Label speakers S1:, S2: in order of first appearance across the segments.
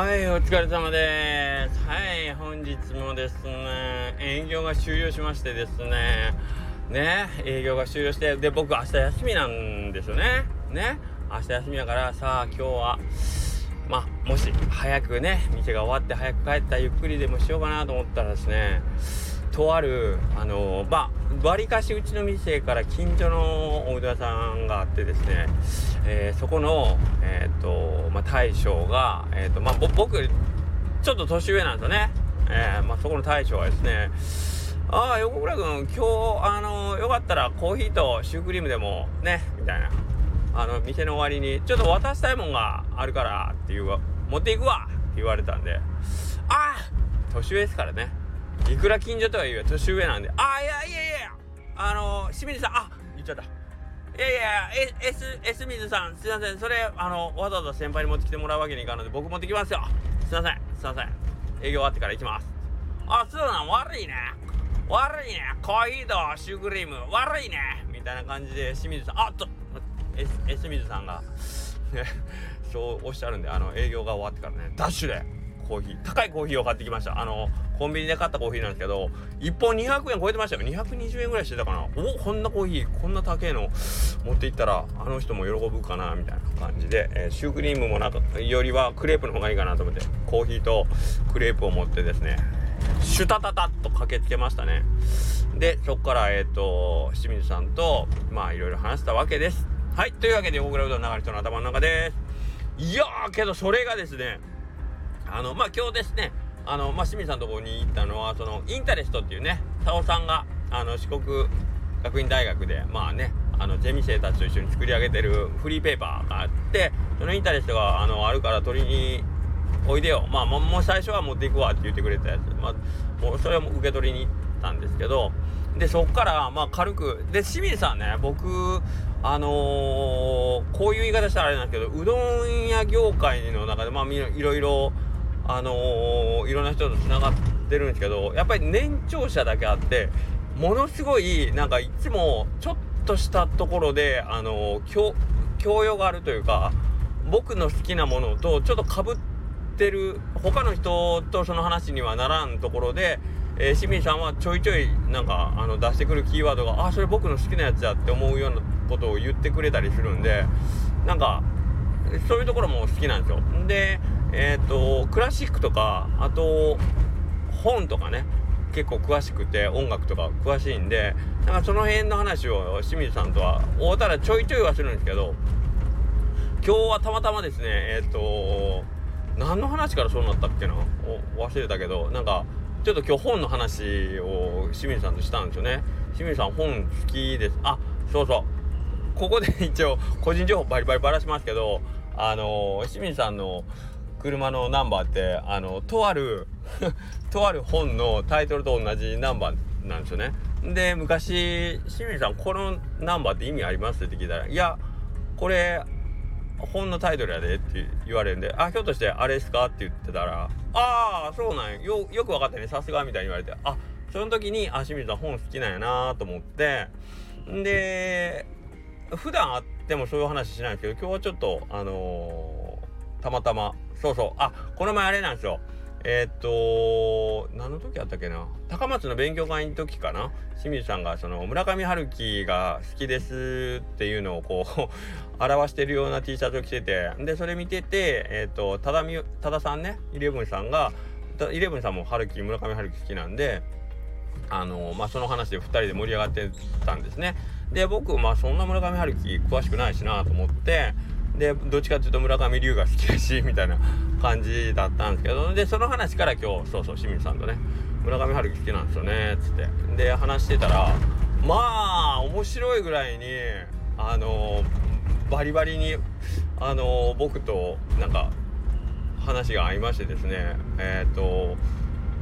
S1: はいお疲れ様です。はい本日もですね営業が終了しましてですねね営業が終了してで僕明日休みなんですよね。ね明日休みだからさあ今日はまあもし早くね店が終わって早く帰ったらゆっくりでもしようかなと思ったらですねとあるあのまあわりかしうちの店から近所のおうどん屋さんがあってですね、えー、そこのえ、ー、とまあ大将がえ、ー、とまあ僕ちょっと年上なんですよね、えー、まあそこの大将はですねああ横倉君今日あのよかったらコーヒーとシュークリームでもねみたいな。あの店の終わりにちょっと渡したいもんがあるからっていう持っていくわって言われたんでああ年上ですからね。いくら近所とはいえ年上なんで。あいやいやいや。あの清水さん。あ言っちゃった。いやいやえ S, S 水さん。すいません。それあのわざわざ先輩に持ってきてもらうわけにいかんので僕持ってきますよ。すいません。すいません。営業終わってから行きます。あそうなん。悪いね。悪いね。コーヒーとシュークリーム。悪いね。みたいな感じで清水さん。あっと S, S 水さんが。ね そうおっしゃるんであの営業が終わってからね。ダッシュで。コーヒー高いコーヒーを買ってきました。あのコンビニで買ったコーヒーなんですけど1本200円超えてましたよ。220円ぐらいしてたかな。おこんなコーヒーこんな高いの持っていったらあの人も喜ぶかなみたいな感じで、えー、シュークリームもなんかよりはクレープの方がいいかなと思ってコーヒーとクレープを持ってですねシュタタタッと駆けつけましたね。でそこからえっ、ー、と清水さんとまあいろいろ話したわけです。はい。というわけで大倉うどん流れ人の頭の中です。いやーけどそれがですねあのまあ今日ですねあのまあ清水さんのところに行ったのはそのインタレストっていうね佐尾さんがあの四国学院大学でまあねあのゼミ生たちと一緒に作り上げてるフリーペーパーがあってそのインタレストがあのあるから取りにおいでよ。まあもう最初は持っていくわって言ってくれたやつ、まあ、もうそれはも受け取りに行ったんですけど。でそっからまあ軽くで清水さんね僕あのー、こういう言い方したらあれなんですけどうどん屋業界の中でまあいろいろあのー、いろんな人とつながってるんですけどやっぱり年長者だけあってものすごいなんかいつもちょっとしたところであのー、教養があるというか僕の好きなものとちょっとかぶってる他の人とその話にはならんところで、えー、清水さんはちょいちょいなんかあの出してくるキーワードがあそれ僕の好きなやつやって思うようなことを言ってくれたりするんでなんかそういうところも好きなんですよ。でえっ、ー、とクラシックとかあと本とかね結構詳しくて音楽とか詳しいんでなんかその辺の話を清水さんとは会うたらちょいちょいはするんですけど今日はたまたまですねえっ、ー、と何の話からそうなったっけな忘れたけどなんかちょっと今日本の話を清水さんとしたんですよね。清水さん本好きです。あそうそう。ここで一応個人情報バリバリばらしますけどあの清水さんの車のナンバーってあのとある とある本のタイトルと同じナンバーなんですよね。で昔清水さんこのナンバーって意味あります？って聞いたら「いやこれ本のタイトルやで」って言われるんで「あひょっとしてあれですか?」って言ってたら「ああそうなんよよく分かったねさすが」みたいに言われてあその時にあ清水さん本好きなんやなと思ってで普段会ってもそういう話しないんですけど今日はちょっとあのー、たまたまそうそう。あこの前あれなんですよ。えー、っと何の時あったっけな？高松の勉強会の時かな？清水さんがその村上春樹が好きですっていうのをこう 表してるような T シャツを着てて。でそれ見ててえー、っと多田多田さんね？イレブンさんがイレブンさんも春樹村上春樹好きなんであのまあその話で2人で盛り上がってたんですね。で僕まあそんな村上春樹詳しくないしなと思ってでどっちかっていうと村上龍が好きだしみたいな感じだったんですけどでその話から今日そうそう清水さんとね村上春樹好きなんですよねっつって。で話してたらまあ面白いぐらいにあのバリバリにあの僕となんか話が合いましてですねえっ、ー、と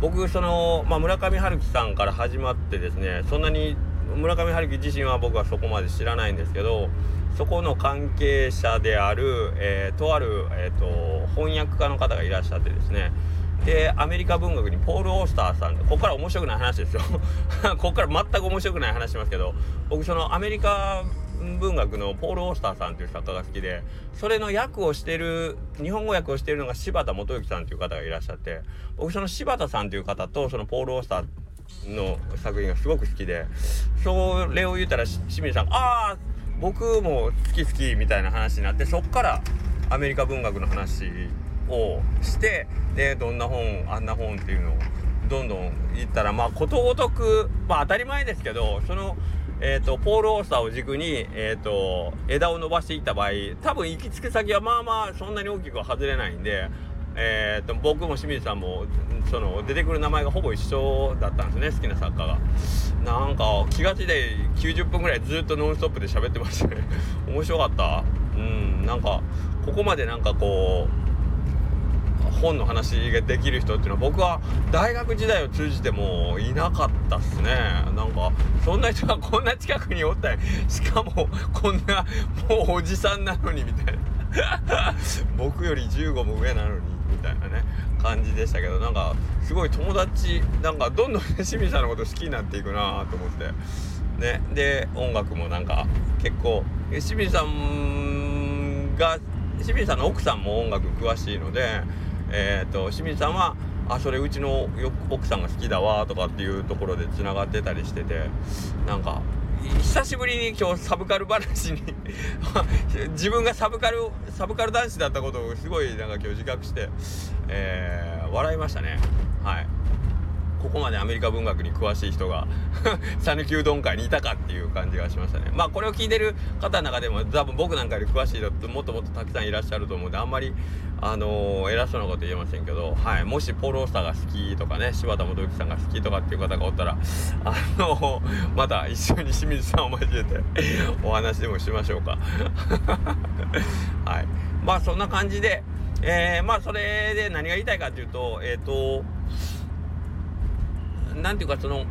S1: 僕その、まあ、村上春樹さんから始まってですねそんなに村上春樹自身は僕はそこまで知らないんですけどそこの関係者である、えー、とある、えーと、翻訳家の方がいらっしゃってですね。でアメリカ文学にポール・オースターさんここから面白くない話ですよ。ここから全く面白くない話しますけど僕そのアメリカ文学のポール・オースターさんという作家が好きでそれの訳をしてる日本語訳をしてるのが柴田元幸さんという方がいらっしゃって僕その柴田さんという方とそのポール・オースターの作品がすごく好きでそれを言ったら清水さん「ああ僕も好き好き」みたいな話になってそっからアメリカ文学の話をしてでどんな本あんな本っていうのをどんどん言ったらまあことごとくまあ当たり前ですけどそのえーと、ポール・オースターを軸に、えーと、枝を伸ばしていった場合多分行き着く先はまあまあそんなに大きくは外れないんで、えーと、僕も清水さんもその出てくる名前がほぼ一緒だったんですね好きな作家が。なんか気がちで90分ぐらいずっとノンストップで喋ってましたね 面白かった？うんなんかここまでなんかこう本の話ができる人っていうのは僕は大学時代を通じてもいなかったっすね。なんかそんな人がこんな近くにおったり しかもこんなもうおじさんなのにみたいな。僕より15も上なのに。みたいなね感じでしたけどなんかすごい友達なんかどんどん清水さんのこと好きになっていくなと思って。ねで音楽もなんか結構清水さんが清水さんの奥さんも音楽詳しいのでえーと、清水さんは「あそれうちの奥さんが好きだわ」とかっていうところでつながってたりしててなんか久しぶりに今日サブカル話に 自分がサブカルサブカル男子だったことをすごいなんか今日自覚して、えー、笑いましたねはい。ここまでアメリカ文学に詳しい人が 讃岐うどん会にいたかっていう感じがしましたね。まあこれを聞いてる方の中でも多分僕なんかより詳しい人ってもっともっとたくさんいらっしゃると思うんであんまりあのー、偉そうなこと言えませんけど、はい、もしポロースターが好きとかね柴田元幸さんが好きとかっていう方がおったらあのー、また一緒に清水さんを交えてお話でもしましょうか。はい。まあそんな感じでえー、まあそれで何が言いたいかっていうとえっ、ー、と何ていうかその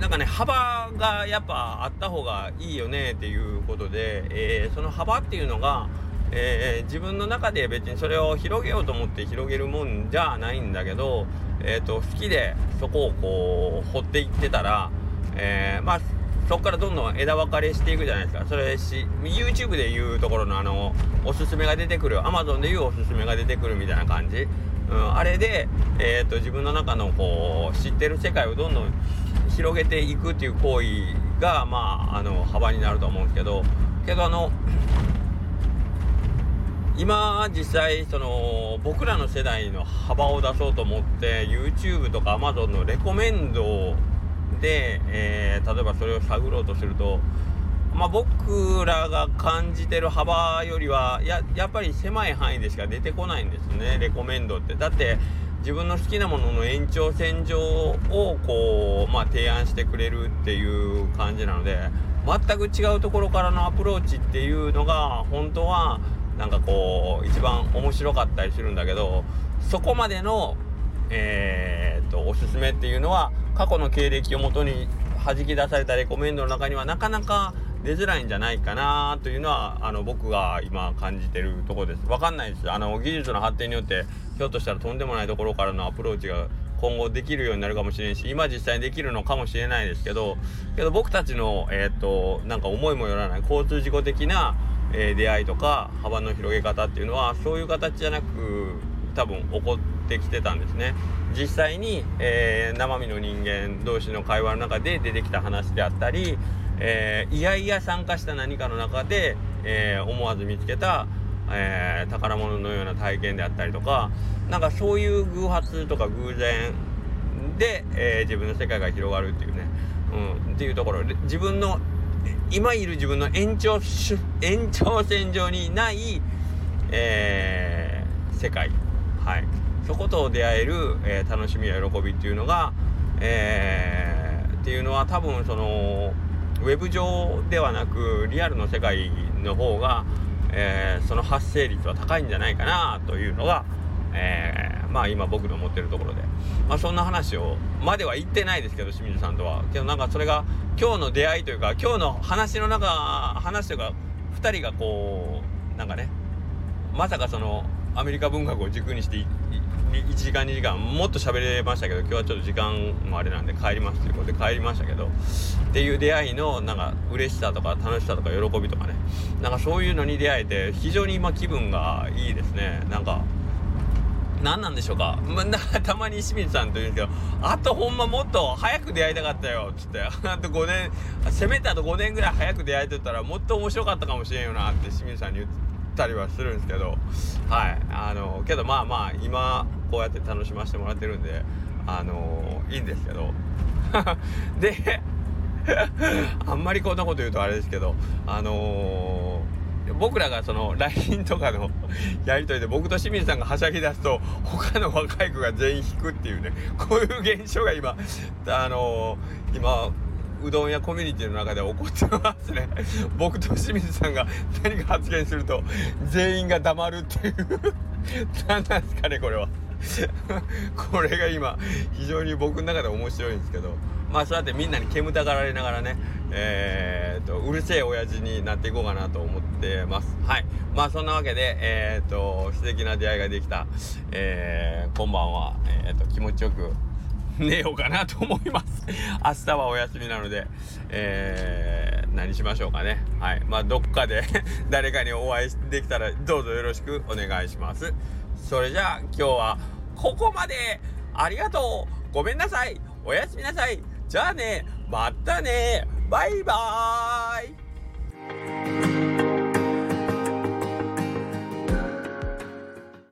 S1: なんかね幅がやっぱあった方がいいよねっていうことで、えー、その幅っていうのが、えー、自分の中で別にそれを広げようと思って広げるもんじゃないんだけど、えーと、好きでそこをこう掘っていってたら、えー、まあそこからどんどん枝分かれしていくじゃないですか。それし YouTube でいうところのあのおすすめが出てくる Amazon でいうおすすめが出てくるみたいな感じ。うん、あれで、えーと、自分の中のこう知ってる世界をどんどん広げていくっていう行為が、まあ、あの幅になると思うんですけどけどあの今実際その僕らの世代の幅を出そうと思って YouTube とか Amazon のレコメンドで、えー、例えばそれを探ろうとするとまあ、僕らが感じてる幅よりはややっぱり狭い範囲でしか出てこないんですねレコメンドって。だって自分の好きなものの延長線上をこう、まあ、提案してくれるっていう感じなので全く違うところからのアプローチっていうのが本当はなんかこう一番面白かったりするんだけどそこまでのえー、っとおすすめっていうのは過去の経歴をもとに弾き出されたレコメンドの中にはなかなか出づらいんじゃないかなというのはあの僕が今感じてるところです。分かんないです。あの技術の発展によってひょっとしたらとんでもないところからのアプローチが今後できるようになるかもしれんし今実際にできるのかもしれないですけどけど僕たちのえっ、となんか思いもよらない交通事故的な、えー、出会いとか幅の広げ方っていうのはそういう形じゃなく多分起こってきてたんですね。実際に、えー、生身の人間同士の会話の中で出てきた話であったりえー、いやいや参加した何かの中で、えー、思わず見つけた、えー、宝物のような体験であったりとかなんかそういう偶発とか偶然で、え自分の世界が広がるっていうね、うん、っていうところで自分の今いる自分の延長延長線上にない、え世界、はい、そこと出会える、え楽しみや喜びっていうのが、えっていうのは多分そのウェブ上ではなくリアルの世界の方が、えー、その発生率は高いんじゃないかなというのが、えー、まあ今僕の思ってるところで、まあ、そんな話をまでは言ってないですけど清水さんとは。けどなんかそれが今日の出会いというか今日の話の中話というか2人がこうなんかねまさかそのアメリカ文学を軸にして1時間2時間もっと喋れましたけど今日はちょっと時間もあれなんで帰りますということで帰りましたけどっていう出会いのなんか嬉しさとか楽しさとか喜びとかねなんかそういうのに出会えて非常に今気分がいいですね。なんか何なんでしょうか、まあ、たまに清水さんと言うんですけどあとほんまもっと早く出会いたかったよっつって。あと5年せめてあと5年ぐらい早く出会えてたらもっと面白かったかもしれんよなって清水さんに言って。たりはするんですけどはい。あのけどまあまあ今こうやって楽しませてもらってるんであのいいんですけど。で あんまりこんなこと言うとあれですけどあのー僕らがその LINE とかの やり取りで僕と清水さんがはしゃぎ出すと他の若い子が全員引くっていうねこういう現象が今あのー、今うどん屋コミュニティの中で起こってますね。僕と清水さんが何か発言すると全員が黙るっていう。何なんですかねこれは。これが今非常に僕の中で面白いんですけど。まあそうやってみんなに煙たがられながらねえー、とうるせえ親父になっていこうかなと思ってます。はい。まあそんなわけでえっ、と素敵な出会いができた、えー、今晩は、えーと、気持ちよく寝ようかなと思います。明日はお休みなので、えー、何しましょうかね。はい。まあどっかで 誰かにお会いできたらどうぞよろしくお願いします。それじゃあ今日はここまで。ありがとう。ごめんなさい。おやすみなさい。じゃあね。またね。バイバーイ。